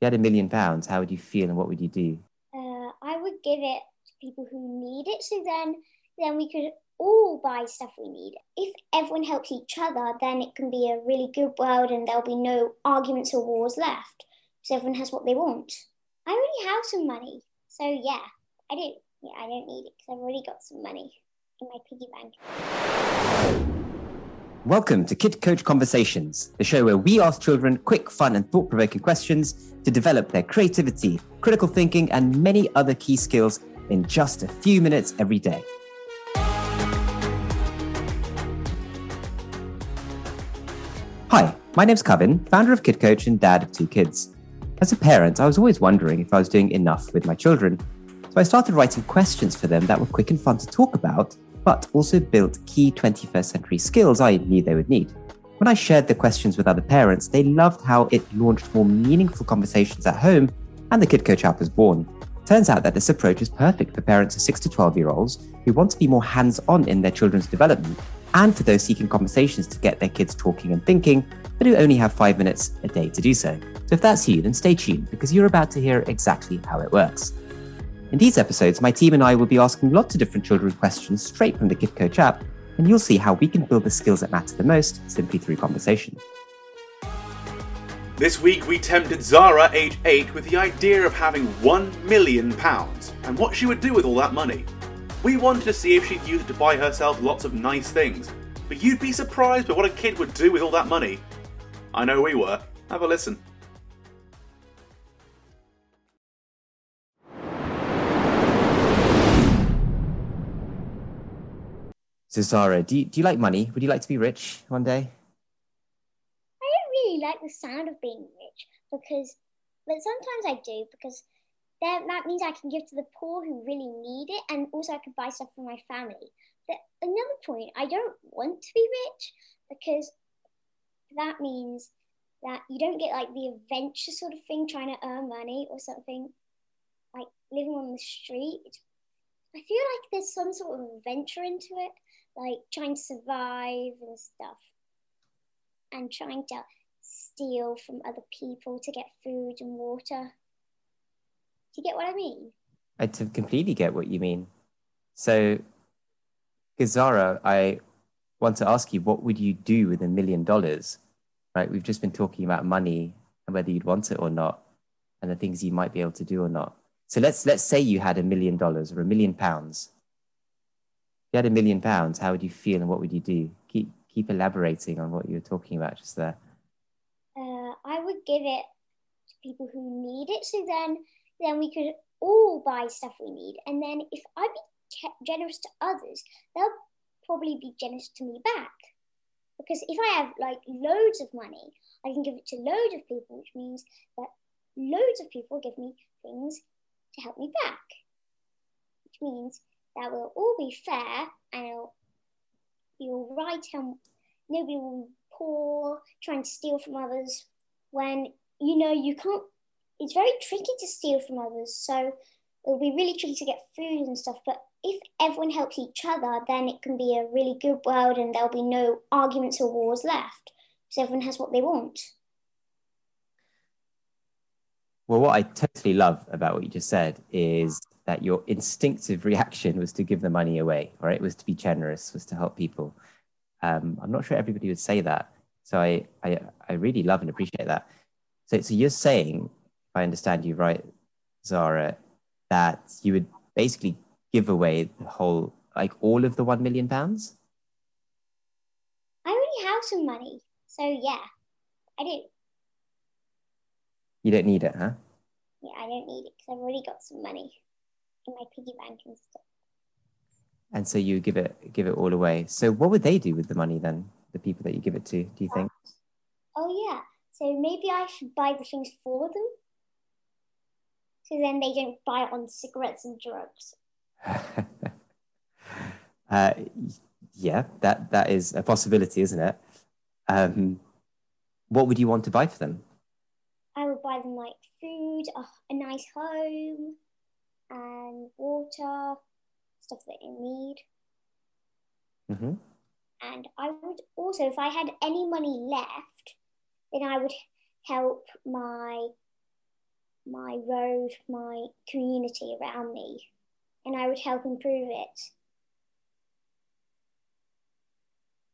you had a million pounds, how would you feel and what would you do? Uh, I would give it to people who need it, so then then we could all buy stuff we need. If everyone helps each other, then it can be a really good world, and there'll be no arguments or wars left, so everyone has what they want. I already have some money, so yeah, I do. Yeah, I don't need it because I've already got some money in my piggy bank. Welcome to Kid Coach Conversations, the show where we ask children quick, fun, and thought provoking questions to develop their creativity, critical thinking, and many other key skills in just a few minutes every day. Hi, my name's Kevin, founder of Kid Coach and dad of two kids. As a parent, I was always wondering if I was doing enough with my children. So I started writing questions for them that were quick and fun to talk about but also built key 21st century skills I knew they would need. When I shared the questions with other parents, they loved how it launched more meaningful conversations at home, and the Kid Coach app was born. Turns out that this approach is perfect for parents of 6 to 12 year olds who want to be more hands on in their children's development, and for those seeking conversations to get their kids talking and thinking, but who only have five minutes a day to do so. So if that's you, then stay tuned because you're about to hear exactly how it works. In these episodes, my team and I will be asking lots of different children questions straight from the Kid Coach app, and you'll see how we can build the skills that matter the most simply through conversation. This week, we tempted Zara, age 8, with the idea of having £1 million and what she would do with all that money. We wanted to see if she'd use it to buy herself lots of nice things, but you'd be surprised by what a kid would do with all that money. I know we were. Have a listen. So, Zara, do you, do you like money? Would you like to be rich one day? I don't really like the sound of being rich because, but sometimes I do because that, that means I can give to the poor who really need it and also I can buy stuff for my family. But another point, I don't want to be rich because that means that you don't get like the adventure sort of thing trying to earn money or something like living on the street. I feel like there's some sort of adventure into it like trying to survive and stuff and trying to steal from other people to get food and water. Do you get what I mean? I to completely get what you mean. So, Gazara, I want to ask you, what would you do with a million dollars? Right? We've just been talking about money and whether you'd want it or not, and the things you might be able to do or not. So let's let's say you had a million dollars or a million pounds you had a million pounds, how would you feel and what would you do? Keep keep elaborating on what you were talking about just there. Uh, I would give it to people who need it, so then then we could all buy stuff we need, and then if I be generous to others, they'll probably be generous to me back. Because if I have like loads of money, I can give it to loads of people, which means that loads of people give me things to help me back. Which means that will all be fair and it'll all right and nobody will be poor trying to steal from others when you know you can't it's very tricky to steal from others so it'll be really tricky to get food and stuff but if everyone helps each other then it can be a really good world and there'll be no arguments or wars left so everyone has what they want. Well what i totally love about what you just said is that your instinctive reaction was to give the money away, right? It was to be generous, was to help people. Um, I'm not sure everybody would say that. So I, I, I really love and appreciate that. So, so you're saying, if I understand you right, Zara, that you would basically give away the whole, like all of the one million pounds? I already have some money. So yeah, I do. You don't need it, huh? Yeah, I don't need it because I've already got some money in my piggy bank and stuff. And so you give it give it all away. So what would they do with the money then? The people that you give it to, do you think? Oh yeah. So maybe I should buy the things for them. So then they don't buy it on cigarettes and drugs. uh, yeah, that that is a possibility, isn't it? Um, what would you want to buy for them? I would buy them like food, a, a nice home, and water, stuff that you need. Mm-hmm. And I would also, if I had any money left, then I would help my my road, my community around me, and I would help improve it.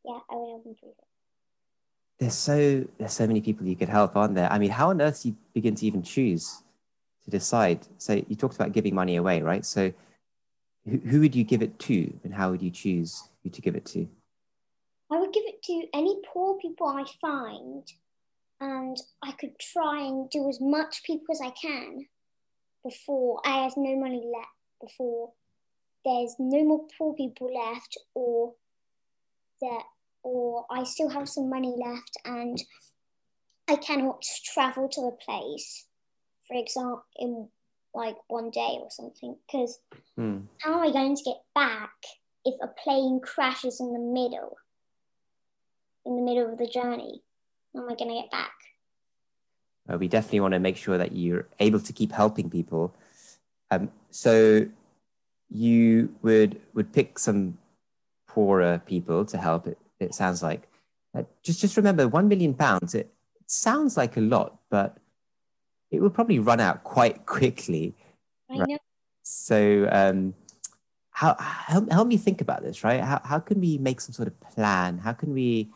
Yeah, I would help improve it. There's so there's so many people you could help, aren't there? I mean, how on earth do you begin to even choose to decide? So you talked about giving money away, right? So who, would you give it to, and how would you choose who to give it to? I would give it to any poor people I find, and I could try and do as much people as I can before I have no money left, before there's no more poor people left, or that, or I still have some money left and I cannot travel to a place, for example, in like one day or something, because Hmm. how am I going to get back if a plane crashes in the middle? In the middle of the journey, how am I going to get back? Uh, we definitely want to make sure that you're able to keep helping people. Um, so you would would pick some poorer people to help. It it sounds like. Uh, just just remember, one million pounds. It, it sounds like a lot, but it will probably run out quite quickly. I Right. know. So um, how help, help me think about this, right? How how can we make some sort of plan? How can we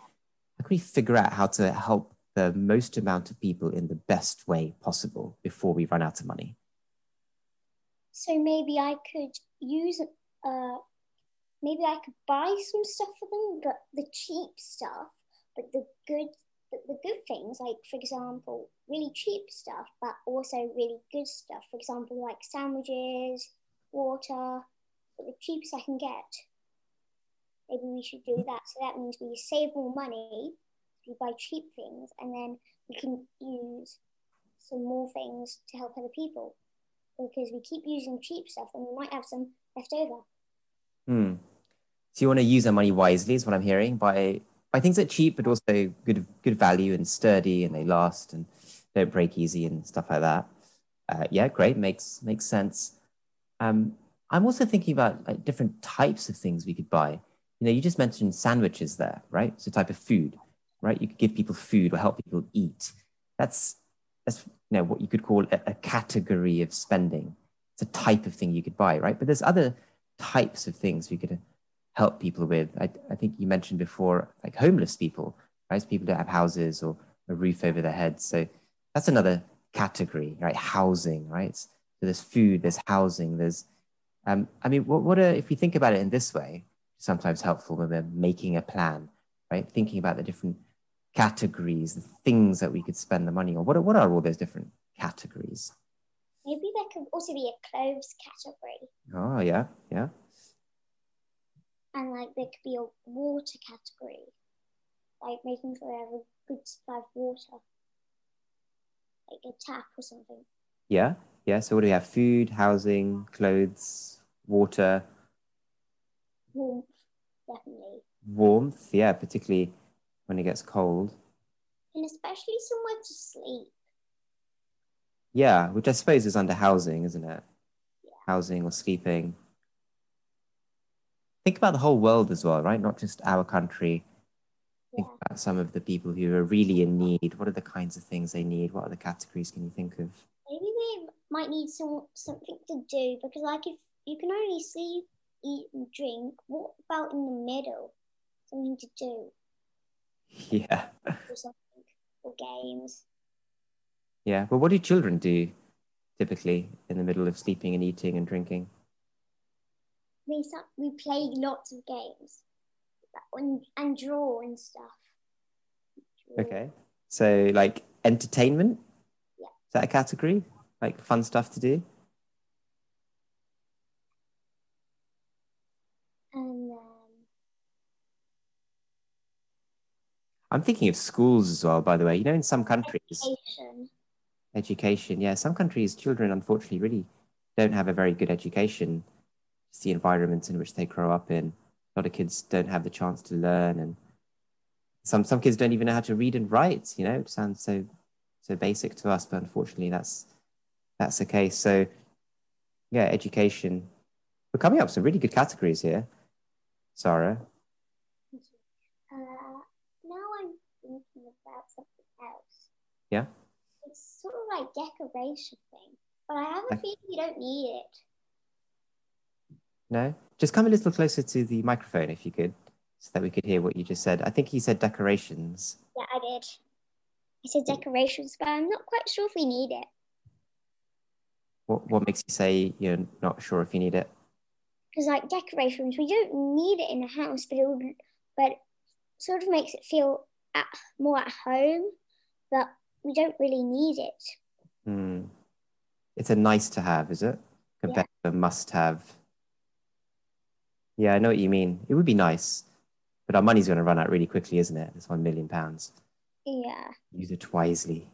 how can we figure out how to help the most amount of people in the best way possible before we run out of money? So maybe I could use, uh, maybe I could buy some stuff for them, but the cheap stuff, but the good, the, good things, like for example, really cheap stuff, but also really good stuff. For example, like sandwiches, water, the cheapest I can get. Maybe we should do that. So that means we save more money we buy cheap things, and then we can use some more things to help other people because we keep using cheap stuff and we might have some left over. Hmm. So you want to use our money wisely, is what I'm hearing. Buy buy things that are cheap, but also good good value and sturdy, and they last and don't break easy and stuff like that. Uh, yeah, great, makes makes sense. Um, I'm also thinking about like different types of things we could buy. You know, you just mentioned sandwiches there, right? A type of food, right? You could give people food or help people eat. That's that's you know what you could call a, a category of spending. It's a type of thing you could buy, right? But there's other types of things we could help people with. I, I think you mentioned before, like homeless people, right? People don't have houses or a roof over their heads. So that's another category, right? Housing, right? So there's food, there's housing, there's, um, I mean, what, what are, if we think about it in this way, sometimes helpful when we're making a plan, right? Thinking about the different categories, the things that we could spend the money on. What are, what are all those different categories? Maybe there could also be a clothes category Oh, yeah, yeah. And like there could be a water category, like making sure we have a good supply of water, like a tap or something. Yeah, yeah. So what do we have? Food, housing, clothes, water, Warmth, definitely. warmth. Yeah, particularly when it gets cold. And especially somewhere to sleep. Yeah, which I suppose is under housing, isn't it? Yeah. Housing or sleeping. Think about the whole world as well, right? Not just our country. Think about some of the people who are really in need. What are the kinds of things they need? What are the categories can you think of? Maybe they might need some something to do because like if you can only sleep, eat and drink, what about in the middle? Something to do Yeah, or something. Or games. yeah. But what do children do typically in the middle of sleeping and eating and drinking? We we play lots of games. And, and draw and stuff. Draw. Okay. So, like entertainment? Yeah. Is that a category? Like fun stuff to do? And then I'm thinking of schools as well, by the way. You know, in some countries, education. education, yeah, some countries, children unfortunately really don't have a very good education. It's the environments in which they grow up in. A lot of kids don't have the chance to learn, and some some kids don't even know how to read and write. You know, it sounds so so basic to us, but unfortunately, that's that's the case. So, yeah, education. We're coming up with some really good categories here, Zara. Uh, now I'm thinking about something else. Yeah. It's sort of like like decoration thing, but I have a feeling you don't need it. No? Just come a little closer to the microphone if you could, so that we could hear what you just said. I think you said decorations. Yeah, I did. I said decorations, but I'm not quite sure if we need it. What, what makes you say you're not sure if you need it? Because like decorations, we don't need it in a house, but it would, but sort of makes it feel at, more at home, but we don't really need it. Hmm. It's a nice to have, is it? Compared to a must have. Yeah, I know what you mean. It would be nice, but our money's going to run out really quickly, isn't it? It's one million pounds. Yeah. Use it wisely.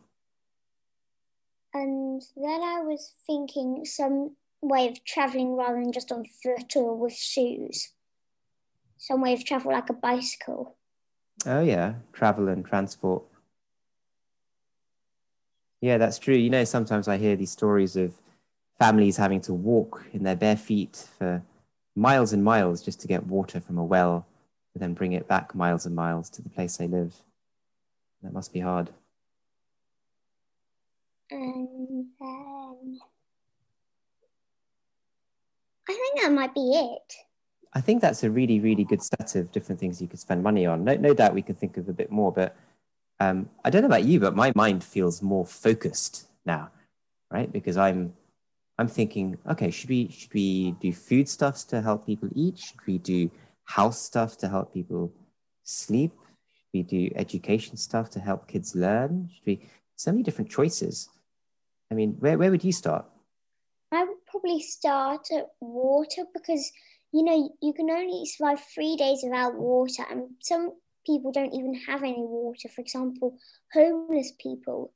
And then I was thinking some way of traveling rather than just on foot or with shoes. Some way of travel like a bicycle. Oh yeah, travel and transport. Yeah, that's true. You know, sometimes I hear these stories of families having to walk in their bare feet for miles and miles just to get water from a well, and then bring it back miles and miles to the place they live. That must be hard. And then I think that might be it. I think that's a really, really good set of different things you could spend money on. No, no doubt we could think of a bit more, but um, I don't know about you, but my mind feels more focused now, right? Because I'm, I'm thinking, okay, should we should we do foodstuffs to help people eat? Should we do house stuff to help people sleep? Should we do education stuff to help kids learn? Should we? So many different choices. I mean, where where would you start? I would probably start at water because you know you can only survive three days without water, and some people don't even have any water. For example, homeless people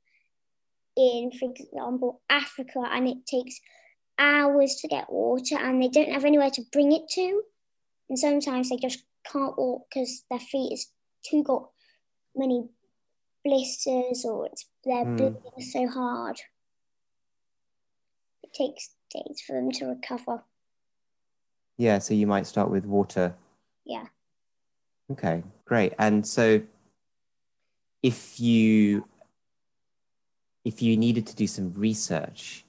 in, for example, Africa, and it takes hours to get water, and they don't have anywhere to bring it to, and sometimes they just can't walk because their feet is too got many blisters or it's they're Mm. bleeding so hard. It takes days for them to recover. Yeah, so you might start with water. Yeah. Okay, great. And so if you if you needed to do some research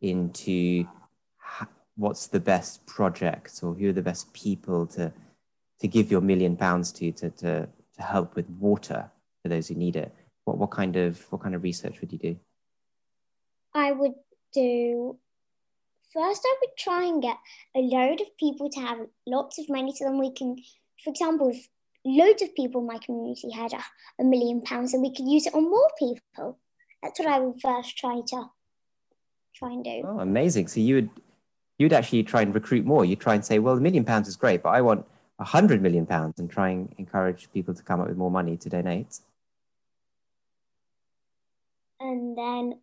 into what's the best projects or who are the best people to to give your million pounds to to to, to help with water for those who need it, what what kind of what kind of research would you do? I would do first I would try and get a load of people to have lots of money so then we can for example if loads of people in my community had a, a million pounds and we could use it on more people. That's what I would first try to try and do. Oh, amazing. So you would you'd actually try and recruit more. You'd try and say, well, a million pounds is great, but I want a hundred million pounds and try and encourage people to come up with more money to donate. and then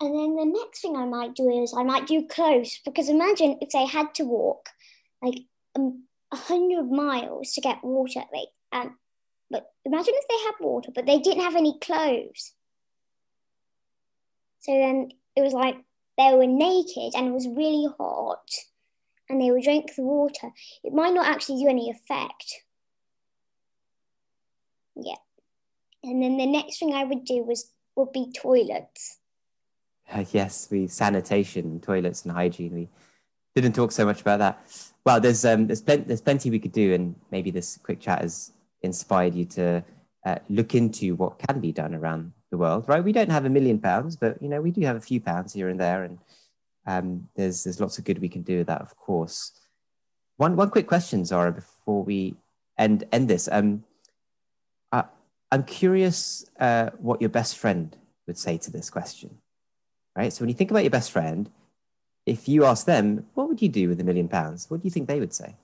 and then the next thing I might do is I might do clothes because imagine if they had to walk like um, a hundred miles to get water, like and but imagine if they had water but they didn't have any clothes. So then it was like they were naked and it was really hot, and they would drink the water. It might not actually do any effect. Yeah, and then the next thing I would do was would be toilets. Uh, yes, we sanitation, toilets, and hygiene. We didn't talk so much about that. Well, there's um, there's, plen- there's plenty we could do, and maybe this quick chat has inspired you to uh, look into what can be done around the world. Right? We don't have a million pounds, but you know we do have a few pounds here and there, and um, there's there's lots of good we can do with that, of course. One one quick question, Zara, before we end end this. Um, I, I'm curious uh, what your best friend would say to this question right? So when you think about your best friend, if you ask them, what would you do with a million pounds? What do you think they would say?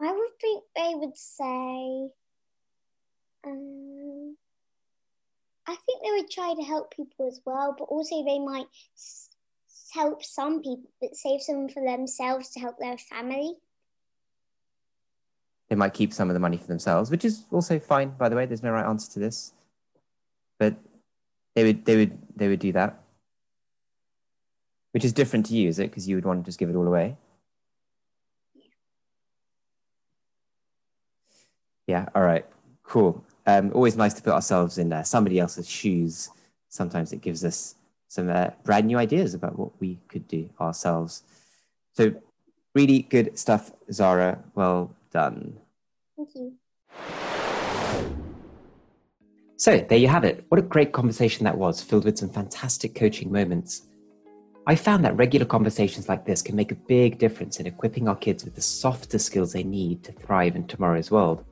I would think they would say, um, I think they would try to help people as well, but also they might help some people, but save some for themselves to help their family. They might keep some of the money for themselves, which is also fine, by the way. There's no right answer to this. But they would they would they would do that. Which is different to you, is it? Because you would want to just give it all away. Yeah, all right. Cool. Um, always nice to put ourselves in uh, somebody else's shoes sometimes it gives us some uh, brand new ideas about what we could do ourselves. So, really good stuff, Zara. Well done. Thank you. So, there you have it. What a great conversation that was, filled with some fantastic coaching moments. I found that regular conversations like this can make a big difference in equipping our kids with the softer skills they need to thrive in tomorrow's world.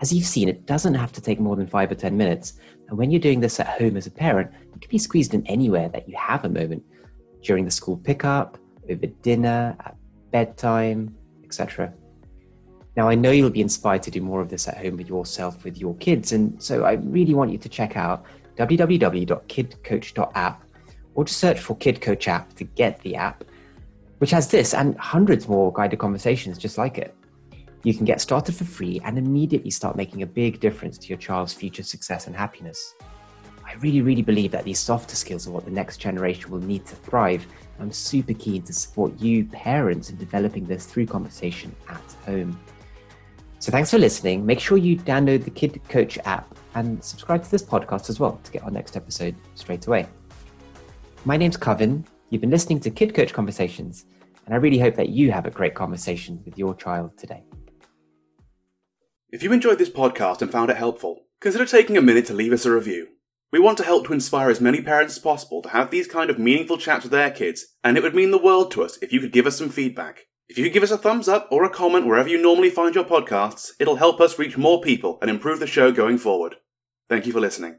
As you've seen, it doesn't have to take more than five or 10 minutes. And when you're doing this at home as a parent, it can be squeezed in anywhere that you have a moment during the school pickup, over dinner, at bedtime, etc. Now, I know you'll be inspired to do more of this at home with yourself, with your kids. And so I really want you to check out www.kidcoach.app or just search for Kid Coach app to get the app, which has this and hundreds more guided conversations just like it. You can get started for free and immediately start making a big difference to your child's future success and happiness. I really, really believe that these softer skills are what the next generation will need to thrive. I'm super keen to support you, parents, in developing this through conversation at home. So thanks for listening. Make sure you download the Kid Coach app and subscribe to this podcast as well to get our next episode straight away. My name's Kevin. You've been listening to Kid Coach Conversations, and I really hope that you have a great conversation with your child today. If you enjoyed this podcast and found it helpful, consider taking a minute to leave us a review. We want to help to inspire as many parents as possible to have these kind of meaningful chats with their kids, and it would mean the world to us if you could give us some feedback. If you could give us a thumbs up or a comment wherever you normally find your podcasts, it'll help us reach more people and improve the show going forward. Thank you for listening.